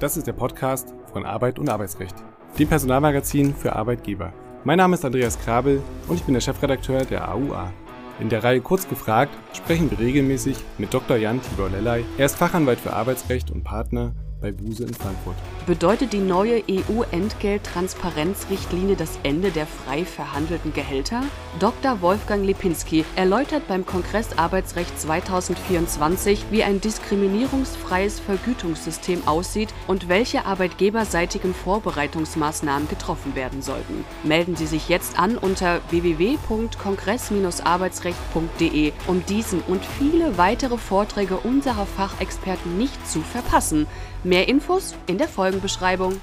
Das ist der Podcast von Arbeit und Arbeitsrecht, dem Personalmagazin für Arbeitgeber. Mein Name ist Andreas Krabel und ich bin der Chefredakteur der AUA. In der Reihe Kurz gefragt sprechen wir regelmäßig mit Dr. Jan Tibor Lellay. Er ist Fachanwalt für Arbeitsrecht und Partner bei Buse in Frankfurt. Bedeutet die neue EU-Entgelttransparenzrichtlinie das Ende der frei verhandelten Gehälter? Dr. Wolfgang Lipinski erläutert beim Kongress Arbeitsrecht 2024, wie ein diskriminierungsfreies Vergütungssystem aussieht und welche arbeitgeberseitigen Vorbereitungsmaßnahmen getroffen werden sollten. Melden Sie sich jetzt an unter www.kongress-arbeitsrecht.de, um diesen und viele weitere Vorträge unserer Fachexperten nicht zu verpassen. Mehr Infos in der Folgenbeschreibung.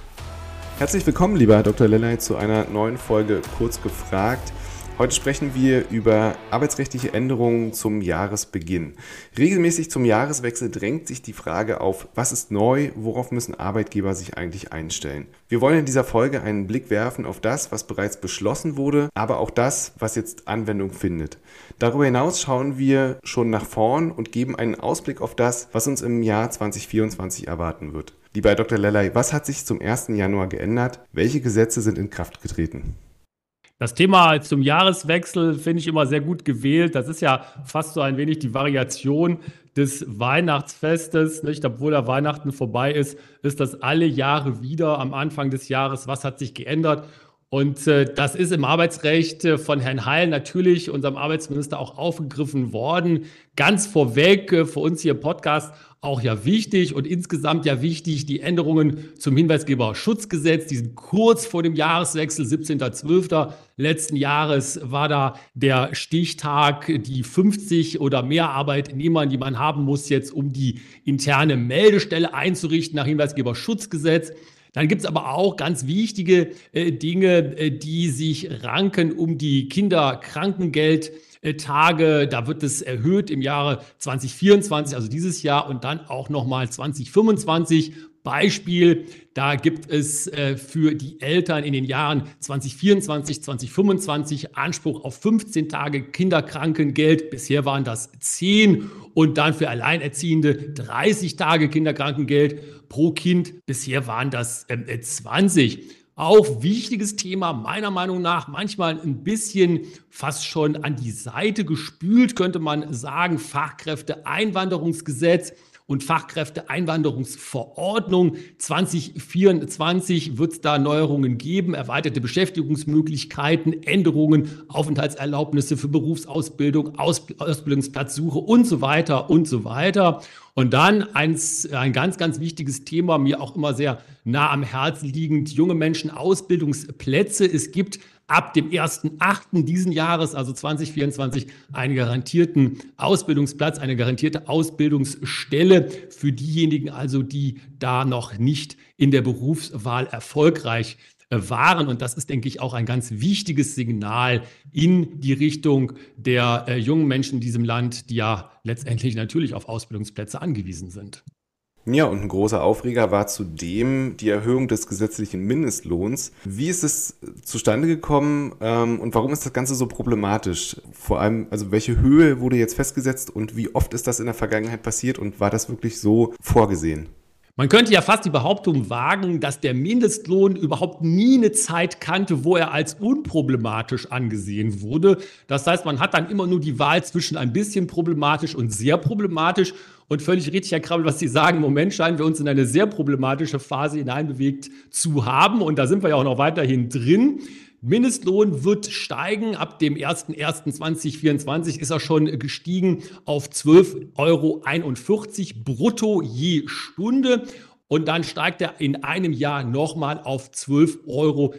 Herzlich willkommen, lieber Herr Dr. Lellay, zu einer neuen Folge Kurz gefragt. Heute sprechen wir über arbeitsrechtliche Änderungen zum Jahresbeginn. Regelmäßig zum Jahreswechsel drängt sich die Frage auf, was ist neu, worauf müssen Arbeitgeber sich eigentlich einstellen. Wir wollen in dieser Folge einen Blick werfen auf das, was bereits beschlossen wurde, aber auch das, was jetzt Anwendung findet. Darüber hinaus schauen wir schon nach vorn und geben einen Ausblick auf das, was uns im Jahr 2024 erwarten wird. Lieber Dr. Lellay, was hat sich zum 1. Januar geändert? Welche Gesetze sind in Kraft getreten? Das Thema zum Jahreswechsel finde ich immer sehr gut gewählt. Das ist ja fast so ein wenig die Variation des Weihnachtsfestes. Nicht? Obwohl der Weihnachten vorbei ist, ist das alle Jahre wieder am Anfang des Jahres. Was hat sich geändert? Und äh, das ist im Arbeitsrecht äh, von Herrn Heil natürlich, unserem Arbeitsminister, auch aufgegriffen worden. Ganz vorweg äh, für uns hier im Podcast auch ja wichtig und insgesamt ja wichtig die Änderungen zum Hinweisgeberschutzgesetz. Die sind kurz vor dem Jahreswechsel, 17.12. letzten Jahres war da der Stichtag, die 50 oder mehr Arbeitnehmer, die man haben muss, jetzt um die interne Meldestelle einzurichten nach Hinweisgeberschutzgesetz. Dann gibt es aber auch ganz wichtige äh, Dinge, äh, die sich ranken um die Kinderkrankengeldtage. Da wird es erhöht im Jahre 2024, also dieses Jahr, und dann auch nochmal 2025. Beispiel, da gibt es äh, für die Eltern in den Jahren 2024, 2025 Anspruch auf 15 Tage Kinderkrankengeld. Bisher waren das 10 und dann für Alleinerziehende 30 Tage Kinderkrankengeld pro Kind. Bisher waren das ähm, 20. Auch wichtiges Thema, meiner Meinung nach, manchmal ein bisschen fast schon an die Seite gespült, könnte man sagen, Fachkräfteeinwanderungsgesetz und Fachkräfteeinwanderungsverordnung 2024 wird es da Neuerungen geben, erweiterte Beschäftigungsmöglichkeiten, Änderungen, Aufenthaltserlaubnisse für Berufsausbildung, Aus Ausbildungsplatzsuche und so weiter und so weiter. Und dann eins, ein ganz, ganz wichtiges Thema, mir auch immer sehr nah am Herzen liegend, junge Menschen Ausbildungsplätze. Es gibt ab dem 1.8. diesen Jahres, also 2024, einen garantierten Ausbildungsplatz, eine garantierte Ausbildungsstelle für diejenigen also, die da noch nicht in der Berufswahl erfolgreich äh, waren. Und das ist, denke ich, auch ein ganz wichtiges Signal in die Richtung der äh, jungen Menschen in diesem Land, die ja letztendlich natürlich auf Ausbildungsplätze angewiesen sind. Ja, und ein großer Aufreger war zudem die Erhöhung des gesetzlichen Mindestlohns. Wie ist es zustande gekommen ähm, und warum ist das Ganze so problematisch? Vor allem, also welche Höhe wurde jetzt festgesetzt und wie oft ist das in der Vergangenheit passiert und war das wirklich so vorgesehen? Man könnte ja fast die Behauptung wagen, dass der Mindestlohn überhaupt nie eine Zeit kannte, wo er als unproblematisch angesehen wurde. Das heißt, man hat dann immer nur die Wahl zwischen ein bisschen problematisch und sehr problematisch. Und völlig richtig, Herr Krabbel, was Sie sagen, im Moment scheinen wir uns in eine sehr problematische Phase hineinbewegt zu haben. Und da sind wir ja auch noch weiterhin drin. Mindestlohn wird steigen. Ab dem 01.01.2024 ist er schon gestiegen auf 12,41 Euro brutto je Stunde. Und dann steigt er in einem Jahr nochmal auf 12,82 Euro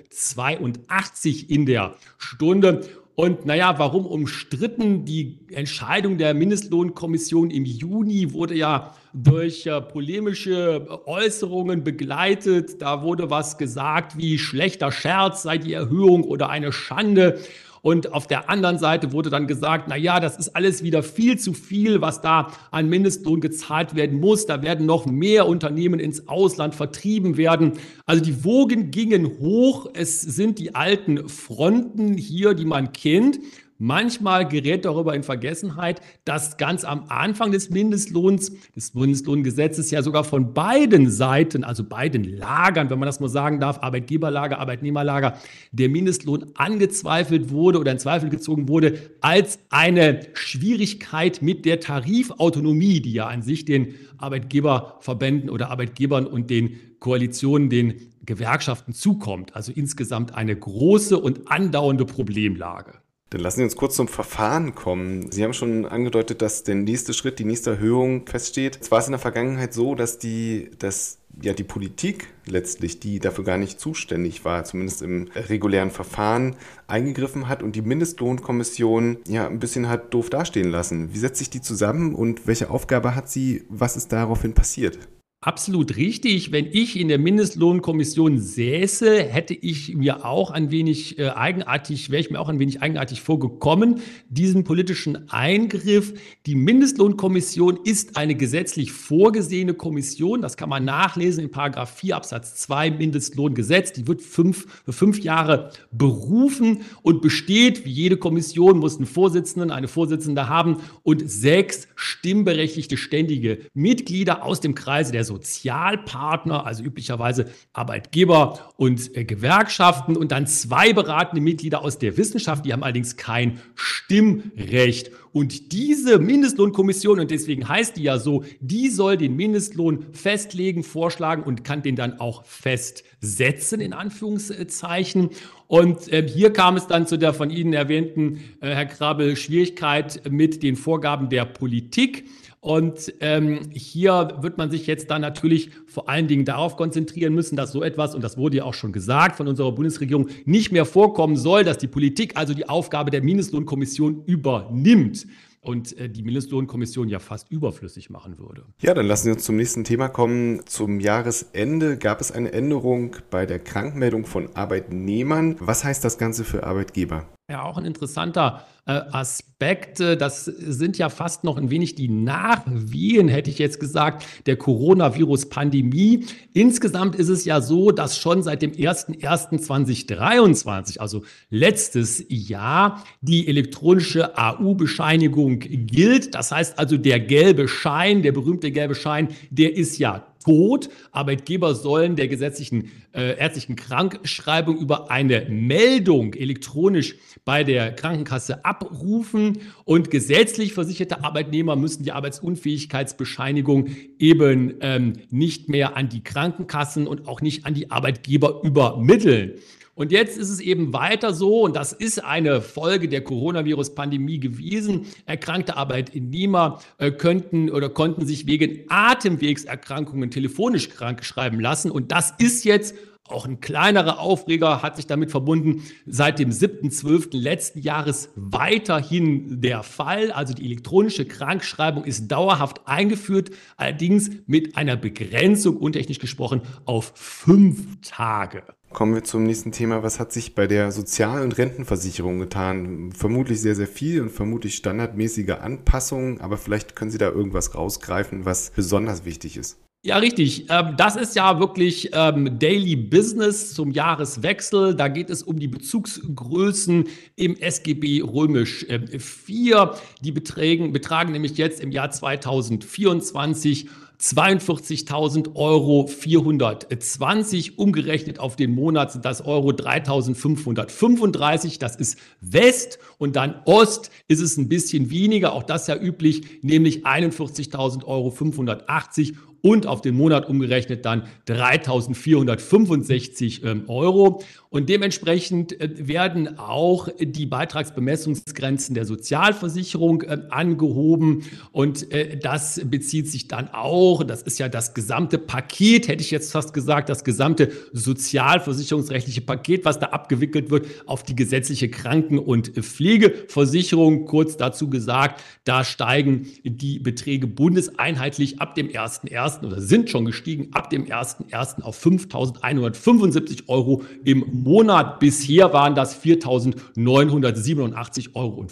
in der Stunde. Und naja, warum umstritten? Die Entscheidung der Mindestlohnkommission im Juni wurde ja durch äh, polemische Äußerungen begleitet. Da wurde was gesagt wie schlechter Scherz sei die Erhöhung oder eine Schande. Und auf der anderen Seite wurde dann gesagt, na ja, das ist alles wieder viel zu viel, was da an Mindestlohn gezahlt werden muss. Da werden noch mehr Unternehmen ins Ausland vertrieben werden. Also die Wogen gingen hoch. Es sind die alten Fronten hier, die man kennt. Manchmal gerät darüber in Vergessenheit, dass ganz am Anfang des Mindestlohns, des Mindestlohngesetzes ja sogar von beiden Seiten, also beiden Lagern, wenn man das mal sagen darf, Arbeitgeberlager, Arbeitnehmerlager, der Mindestlohn angezweifelt wurde oder in Zweifel gezogen wurde als eine Schwierigkeit mit der Tarifautonomie, die ja an sich den Arbeitgeberverbänden oder Arbeitgebern und den Koalitionen, den Gewerkschaften zukommt. Also insgesamt eine große und andauernde Problemlage. Dann lassen Sie uns kurz zum Verfahren kommen. Sie haben schon angedeutet, dass der nächste Schritt, die nächste Erhöhung feststeht. Es war es in der Vergangenheit so, dass die, dass ja die Politik letztlich, die dafür gar nicht zuständig war, zumindest im regulären Verfahren, eingegriffen hat und die Mindestlohnkommission ja ein bisschen hat doof dastehen lassen. Wie setzt sich die zusammen und welche Aufgabe hat sie? Was ist daraufhin passiert? Absolut richtig. Wenn ich in der Mindestlohnkommission säße, hätte ich mir auch ein wenig äh, eigenartig, wäre ich mir auch ein wenig eigenartig vorgekommen, diesen politischen Eingriff. Die Mindestlohnkommission ist eine gesetzlich vorgesehene Kommission. Das kann man nachlesen in Paragraph 4 Absatz 2 Mindestlohngesetz. Die wird fünf, für fünf Jahre berufen und besteht, wie jede Kommission, muss einen Vorsitzenden, eine Vorsitzende haben und sechs stimmberechtigte ständige Mitglieder aus dem Kreise der Sozialpartner, also üblicherweise Arbeitgeber und äh, Gewerkschaften und dann zwei beratende Mitglieder aus der Wissenschaft, die haben allerdings kein Stimmrecht. Und diese Mindestlohnkommission, und deswegen heißt die ja so, die soll den Mindestlohn festlegen, vorschlagen und kann den dann auch festsetzen, in Anführungszeichen. Und äh, hier kam es dann zu der von Ihnen erwähnten, äh, Herr Krabel, Schwierigkeit mit den Vorgaben der Politik. Und ähm, hier wird man sich jetzt dann natürlich vor allen Dingen darauf konzentrieren müssen, dass so etwas, und das wurde ja auch schon gesagt von unserer Bundesregierung, nicht mehr vorkommen soll, dass die Politik also die Aufgabe der Mindestlohnkommission übernimmt und äh, die Mindestlohnkommission ja fast überflüssig machen würde. Ja, dann lassen Sie uns zum nächsten Thema kommen. Zum Jahresende gab es eine Änderung bei der Krankmeldung von Arbeitnehmern. Was heißt das Ganze für Arbeitgeber? Ja, auch ein interessanter äh, Aspekt. Das sind ja fast noch ein wenig die Nachwehen, hätte ich jetzt gesagt, der Coronavirus-Pandemie. Insgesamt ist es ja so, dass schon seit dem 01.01.2023, also letztes Jahr, die elektronische AU-Bescheinigung gilt. Das heißt also, der gelbe Schein, der berühmte gelbe Schein, der ist ja tot. Arbeitgeber sollen der gesetzlichen äh, ärztlichen Krankschreibung über eine Meldung elektronisch bei der Krankenkasse abrufen und gesetzlich versicherte Arbeitnehmer müssen die Arbeitsunfähigkeitsbescheinigung eben ähm, nicht mehr an die Krankenkassen und auch nicht an die Arbeitgeber übermitteln. Und jetzt ist es eben weiter so, und das ist eine Folge der Coronavirus-Pandemie gewesen. Erkrankte Arbeitnehmer äh, könnten oder konnten sich wegen Atemwegserkrankungen telefonisch krank schreiben lassen. Und das ist jetzt auch ein kleinerer Aufreger hat sich damit verbunden, seit dem 7.12. letzten Jahres weiterhin der Fall. Also die elektronische Krankschreibung ist dauerhaft eingeführt, allerdings mit einer Begrenzung, untechnisch gesprochen, auf fünf Tage. Kommen wir zum nächsten Thema. Was hat sich bei der Sozial- und Rentenversicherung getan? Vermutlich sehr, sehr viel und vermutlich standardmäßige Anpassungen, aber vielleicht können Sie da irgendwas rausgreifen, was besonders wichtig ist. Ja, richtig. Ähm, das ist ja wirklich ähm, Daily Business zum Jahreswechsel. Da geht es um die Bezugsgrößen im SGB Römisch 4. Ähm, die Beträgen, betragen nämlich jetzt im Jahr 2024 42.000 Euro 420. Umgerechnet auf den Monat sind das Euro 3.535. Das ist West und dann Ost ist es ein bisschen weniger. Auch das ja üblich, nämlich 41.000 Euro 580 und auf den Monat umgerechnet dann 3.465 ähm, Euro. Und dementsprechend äh, werden auch die Beitragsbemessungsgrenzen der Sozialversicherung äh, angehoben. Und äh, das bezieht sich dann auch, das ist ja das gesamte Paket, hätte ich jetzt fast gesagt, das gesamte sozialversicherungsrechtliche Paket, was da abgewickelt wird, auf die gesetzliche Kranken- und Pflegeversicherung. Kurz dazu gesagt, da steigen die Beträge bundeseinheitlich ab dem 1.1. oder sind schon gestiegen ab dem 1.1. auf 5.175 Euro im Monat. Bisher waren das 4.987,50 Euro.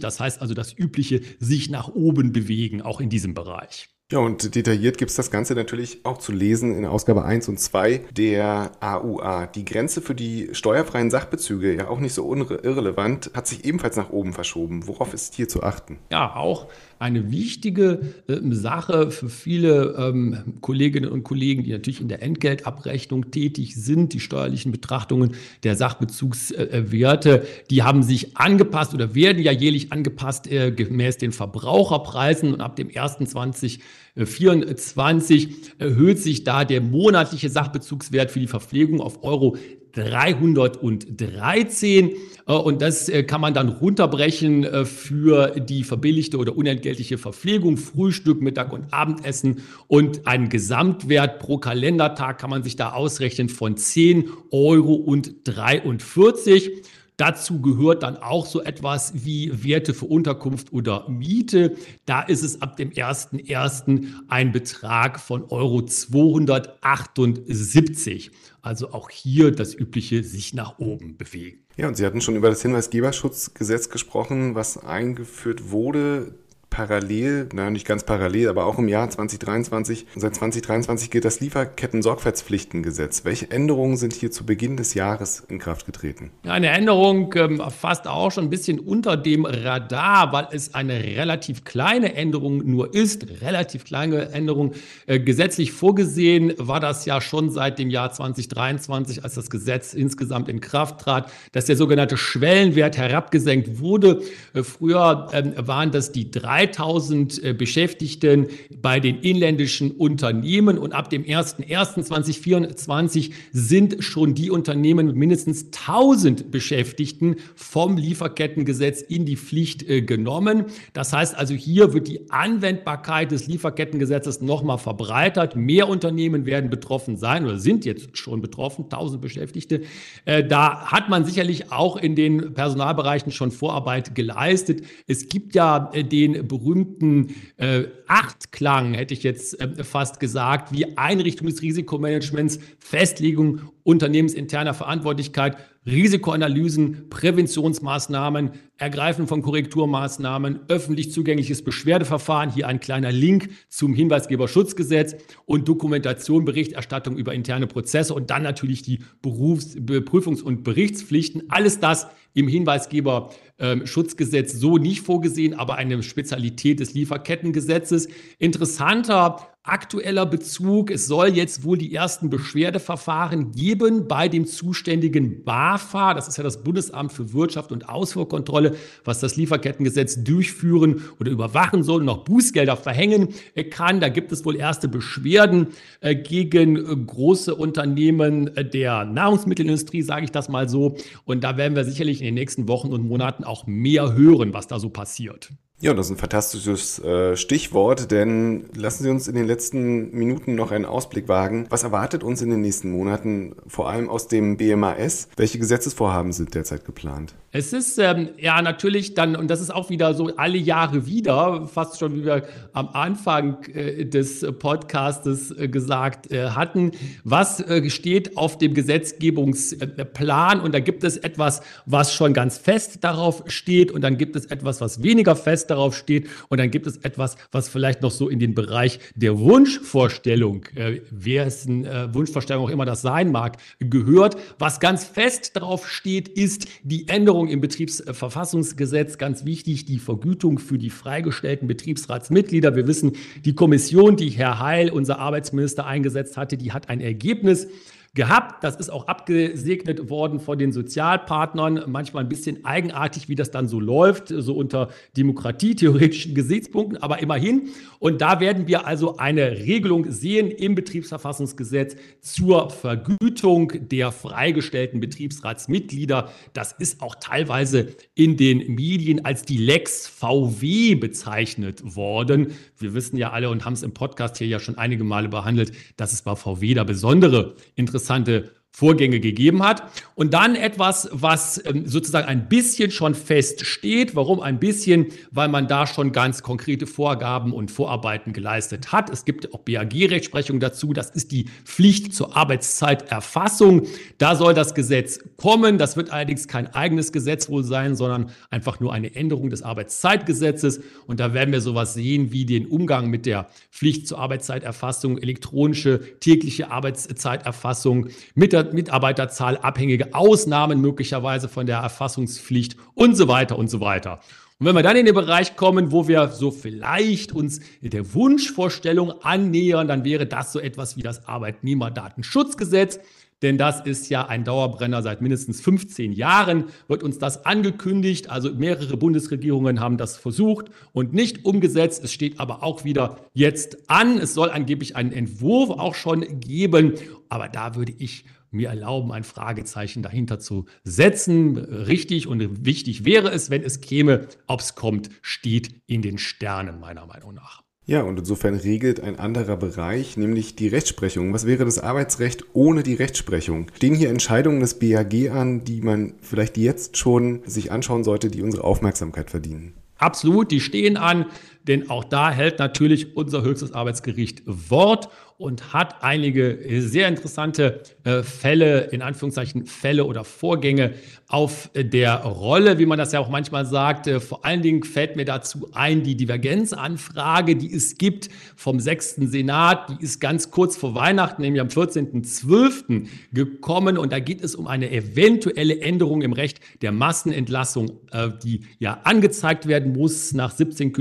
Das heißt also das übliche sich nach oben bewegen, auch in diesem Bereich. Ja, und detailliert gibt es das Ganze natürlich auch zu lesen in Ausgabe 1 und 2 der AUA. Die Grenze für die steuerfreien Sachbezüge, ja auch nicht so irrelevant, hat sich ebenfalls nach oben verschoben. Worauf ist hier zu achten? Ja, auch eine wichtige äh, Sache für viele ähm, Kolleginnen und Kollegen, die natürlich in der Entgeltabrechnung tätig sind. Die steuerlichen Betrachtungen der Sachbezugswerte, die haben sich angepasst oder werden ja jährlich angepasst äh, gemäß den Verbraucherpreisen und ab dem 1.20 24 erhöht sich da der monatliche Sachbezugswert für die Verpflegung auf Euro 313 äh, und das äh, kann man dann runterbrechen äh, für die verbilligte oder unentgeltliche Verpflegung, Frühstück, Mittag und Abendessen und einen Gesamtwert pro Kalendertag kann man sich da ausrechnen von 10 Euro und 43. Dazu gehört dann auch so etwas wie Werte für Unterkunft oder Miete. Da ist es ab dem 1.1. ein Betrag von Euro 278. Also auch hier das übliche sich nach oben bewegen. Ja, und Sie hatten schon über das Hinweisgeberschutzgesetz gesprochen, was eingeführt wurde parallel, naja, nicht ganz parallel, aber auch im Jahr 2023. Und seit 2023 gilt das Lieferketten-Sorgfaltspflichtengesetz. Welche Änderungen sind hier zu Beginn des Jahres in Kraft getreten? Eine Änderung ähm, fast auch schon ein bisschen unter dem Radar, weil es eine relativ kleine Änderung nur ist. Relativ kleine Änderung. Äh, gesetzlich vorgesehen war das ja schon seit dem Jahr 2023, als das Gesetz insgesamt in Kraft trat, dass der sogenannte Schwellenwert herabgesenkt wurde. Äh, früher äh, waren das die drei 3000 äh, Beschäftigten bei den inländischen Unternehmen und ab dem 01.01.2024 sind schon die Unternehmen mit mindestens 1000 Beschäftigten vom Lieferkettengesetz in die Pflicht äh, genommen. Das heißt also, hier wird die Anwendbarkeit des Lieferkettengesetzes nochmal verbreitert. Mehr Unternehmen werden betroffen sein oder sind jetzt schon betroffen, 1000 Beschäftigte. Äh, da hat man sicherlich auch in den Personalbereichen schon Vorarbeit geleistet. Es gibt ja den berühmten äh, Achtklang, hätte ich jetzt äh, fast gesagt, wie Einrichtung des Risikomanagements, Festlegung unternehmensinterner Verantwortlichkeit, Risikoanalysen, Präventionsmaßnahmen, Ergreifen von Korrekturmaßnahmen, öffentlich zugängliches Beschwerdeverfahren, hier ein kleiner Link zum Hinweisgeberschutzgesetz und Dokumentation, Berichterstattung über interne Prozesse und dann natürlich die Berufs-, Prüfungs- und Berichtspflichten. Alles das im Hinweisgeberschutzgesetz so nicht vorgesehen, aber eine Spezialität des Lieferkettengesetzes. Interessanter aktueller Bezug. Es soll jetzt wohl die ersten Beschwerdeverfahren geben bei dem zuständigen BAFA. Das ist ja das Bundesamt für Wirtschaft und Ausfuhrkontrolle, was das Lieferkettengesetz durchführen oder überwachen soll und auch Bußgelder verhängen kann. Da gibt es wohl erste Beschwerden äh, gegen äh, große Unternehmen äh, der Nahrungsmittelindustrie, sage ich das mal so. Und da werden wir sicherlich in den nächsten Wochen und Monaten auch mehr hören, was da so passiert. Ja, das ist ein fantastisches äh, Stichwort, denn lassen Sie uns in den letzten Minuten noch einen Ausblick wagen. Was erwartet uns in den nächsten Monaten, vor allem aus dem BMAS? Welche Gesetzesvorhaben sind derzeit geplant? Es ist ähm, ja natürlich dann, und das ist auch wieder so alle Jahre wieder, fast schon wie wir am Anfang äh, des Podcastes äh, gesagt äh, hatten, was äh, steht auf dem Gesetzgebungsplan und da gibt es etwas, was schon ganz fest darauf steht und dann gibt es etwas, was weniger fest darauf steht. Und dann gibt es etwas, was vielleicht noch so in den Bereich der Wunschvorstellung, äh, wer es eine äh, Wunschvorstellung auch immer das sein mag, gehört. Was ganz fest darauf steht, ist die Änderung im Betriebsverfassungsgesetz. Ganz wichtig, die Vergütung für die freigestellten Betriebsratsmitglieder. Wir wissen, die Kommission, die Herr Heil, unser Arbeitsminister, eingesetzt hatte, die hat ein Ergebnis gehabt. Das ist auch abgesegnet worden von den Sozialpartnern. Manchmal ein bisschen eigenartig, wie das dann so läuft, so unter demokratietheoretischen Gesichtspunkten, aber immerhin. Und da werden wir also eine Regelung sehen im Betriebsverfassungsgesetz zur Vergütung der freigestellten Betriebsratsmitglieder. Das ist auch teilweise in den Medien als die Lex VW bezeichnet worden. Wir wissen ja alle und haben es im Podcast hier ja schon einige Male behandelt, dass es bei VW da besondere interessante Vorgänge gegeben hat. Und dann etwas, was ähm, sozusagen ein bisschen schon feststeht. Warum ein bisschen? Weil man da schon ganz konkrete Vorgaben und Vorarbeiten geleistet hat. Es gibt auch BAG-Rechtsprechung dazu. Das ist die Pflicht zur Arbeitszeiterfassung. Da soll das Gesetz kommen. Das wird allerdings kein eigenes Gesetz wohl sein, sondern einfach nur eine Änderung des Arbeitszeitgesetzes. Und da werden wir sowas sehen wie den Umgang mit der Pflicht zur Arbeitszeiterfassung, elektronische tägliche Arbeitszeiterfassung mit der Mitarbeiterzahl abhängige Ausnahmen möglicherweise von der Erfassungspflicht und so weiter und so weiter. Und wenn wir dann in den Bereich kommen, wo wir so vielleicht uns der Wunschvorstellung annähern, dann wäre das so etwas wie das Arbeitnehmerdatenschutzgesetz. Denn das ist ja ein Dauerbrenner seit mindestens 15 Jahren, wird uns das angekündigt. Also mehrere Bundesregierungen haben das versucht und nicht umgesetzt. Es steht aber auch wieder jetzt an. Es soll angeblich einen Entwurf auch schon geben. Aber da würde ich mir erlauben, ein Fragezeichen dahinter zu setzen. Richtig und wichtig wäre es, wenn es käme. Ob es kommt, steht in den Sternen, meiner Meinung nach. Ja, und insofern regelt ein anderer Bereich, nämlich die Rechtsprechung. Was wäre das Arbeitsrecht ohne die Rechtsprechung? Stehen hier Entscheidungen des BAG an, die man vielleicht jetzt schon sich anschauen sollte, die unsere Aufmerksamkeit verdienen? Absolut, die stehen an, denn auch da hält natürlich unser höchstes Arbeitsgericht Wort und hat einige sehr interessante äh, Fälle, in Anführungszeichen Fälle oder Vorgänge auf der Rolle, wie man das ja auch manchmal sagt. Äh, vor allen Dingen fällt mir dazu ein, die Divergenzanfrage, die es gibt vom sechsten Senat, die ist ganz kurz vor Weihnachten, nämlich am 14.12. gekommen und da geht es um eine eventuelle Änderung im Recht der Massenentlassung, äh, die ja angezeigt werden muss nach 17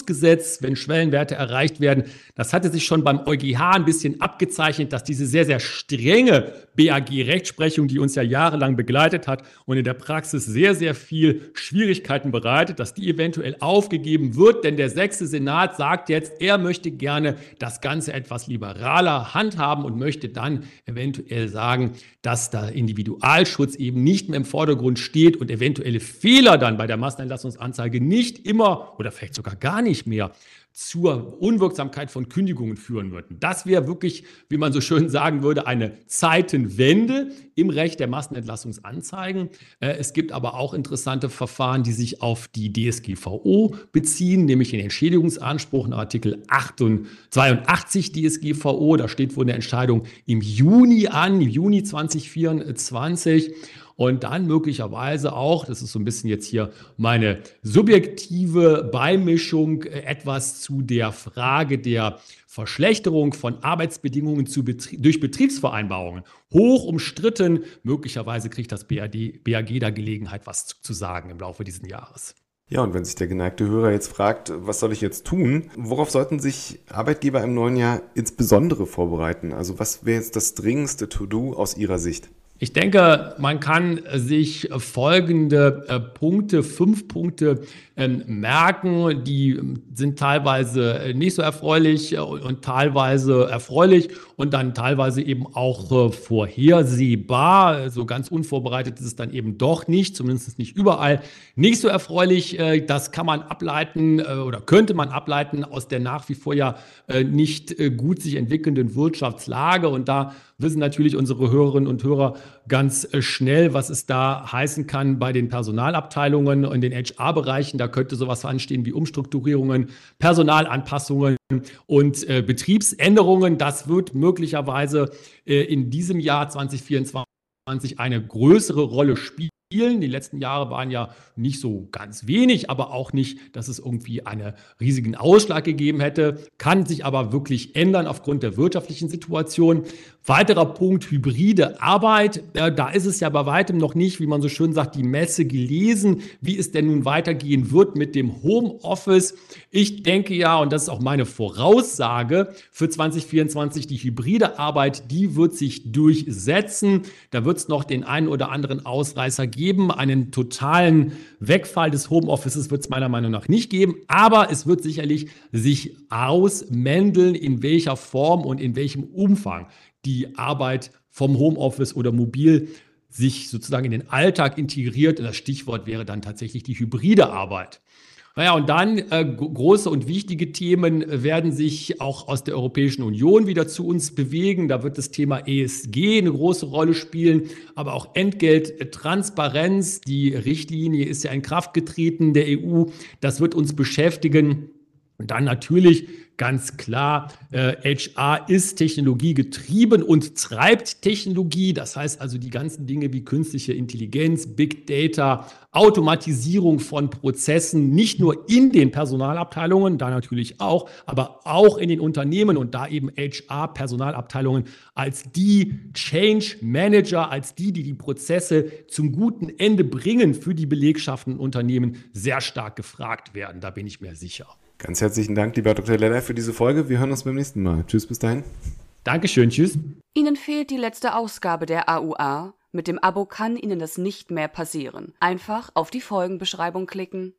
Kündigungsschutzgesetz, wenn Schwellenwerte erreicht werden. Das hatte sich schon beim EuGH ein bisschen abgezeichnet, dass diese sehr, sehr strenge BAG-Rechtsprechung, die uns ja jahrelang begleitet hat und in der Praxis sehr, sehr viel Schwierigkeiten bereitet, dass die eventuell aufgegeben wird. Denn der sechste Senat sagt jetzt, er möchte gerne das Ganze etwas liberaler handhaben und möchte dann eventuell sagen, dass der Individualschutz eben nicht mehr im Vordergrund steht und eventuelle Fehler dann bei der Massenentlassungsanzeige nicht immer oder vielleicht sogar gar nicht mehr zur Unwirksamkeit von Kündigungen führen würden. Das wäre wirklich, wie man so schön sagen würde, eine Zeitenwende im Recht der Massenentlassungsanzeigen. Äh, es gibt aber auch interessante Verfahren, die sich auf die DSGVO beziehen, nämlich den Entschädigungsanspruch nach Artikel 82 DSGVO. Da steht wohl eine Entscheidung im Juni an, im Juni 2024 und dann möglicherweise auch, das ist so ein bisschen jetzt hier meine subjektive Beimischung, äh, etwas zu der Frage der Verschlechterung von Arbeitsbedingungen Betrie durch Betriebsvereinbarungen. Hoch umstritten. Möglicherweise kriegt das BAD, BAG da Gelegenheit, was zu, zu sagen im Laufe dieses Jahres. Ja, und wenn sich der geneigte Hörer jetzt fragt, was soll ich jetzt tun? Worauf sollten sich Arbeitgeber im neuen Jahr insbesondere vorbereiten? Also was wäre jetzt das dringendste To-Do aus Ihrer Sicht? Ich denke, man kann sich folgende äh, Punkte, fünf Punkte ähm, merken. Die sind teilweise äh, nicht so erfreulich äh, und teilweise erfreulich und dann teilweise eben auch vorhersehbar. So ganz unvorbereitet ist es dann eben doch nicht, zumindest nicht überall. Nicht so erfreulich, das kann man ableiten oder könnte man ableiten aus der nach wie vor ja nicht gut sich entwickelnden Wirtschaftslage. Und da wissen natürlich unsere Hörerinnen und Hörer ganz äh, schnell, was es da heißen kann bei den Personalabteilungen und den HR-Bereichen. Da könnte sowas anstehen wie Umstrukturierungen, Personalanpassungen und äh, Betriebsänderungen. Das wird möglicherweise äh, in diesem Jahr 2024 eine größere Rolle spielen. Die letzten Jahre waren ja nicht so ganz wenig, aber auch nicht, dass es irgendwie einen riesigen Ausschlag gegeben hätte. Kann sich aber wirklich ändern aufgrund der wirtschaftlichen Situation. Weiterer Punkt, hybride Arbeit. Da ist es ja bei weitem noch nicht, wie man so schön sagt, die Messe gelesen, wie es denn nun weitergehen wird mit dem Homeoffice. Ich denke ja, und das ist auch meine Voraussage für 2024, die hybride Arbeit, die wird sich durchsetzen. Da wird es noch den einen oder anderen Ausreißer geben. Einen totalen Wegfall des Homeoffices wird es meiner Meinung nach nicht geben, aber es wird sicherlich sich ausmändeln, in welcher Form und in welchem Umfang die Arbeit vom Homeoffice oder mobil sich sozusagen in den Alltag integriert. Das Stichwort wäre dann tatsächlich die hybride Arbeit. Naja, und dann äh, große und wichtige Themen werden sich auch aus der Europäischen Union wieder zu uns bewegen. Da wird das Thema ESG eine große Rolle spielen, aber auch Entgelttransparenz. Die Richtlinie ist ja in Kraft getreten der EU. Das wird uns beschäftigen. Und dann natürlich ganz klar, äh, HR ist technologiegetrieben und treibt Technologie. Das heißt also die ganzen Dinge wie künstliche Intelligenz, Big Data, Automatisierung von Prozessen, nicht nur in den Personalabteilungen, da natürlich auch, aber auch in den Unternehmen und da eben HR-Personalabteilungen als die Change Manager, als die, die die Prozesse zum guten Ende bringen für die Belegschaften und Unternehmen, sehr stark gefragt werden. Da bin ich mir sicher. Ganz herzlichen Dank, lieber Dr. Leller, für diese Folge. Wir hören uns beim nächsten Mal. Tschüss, bis dahin. Dankeschön, tschüss. Ihnen fehlt die letzte Ausgabe der AUA. Mit dem Abo kann Ihnen das nicht mehr passieren. Einfach auf die Folgenbeschreibung klicken.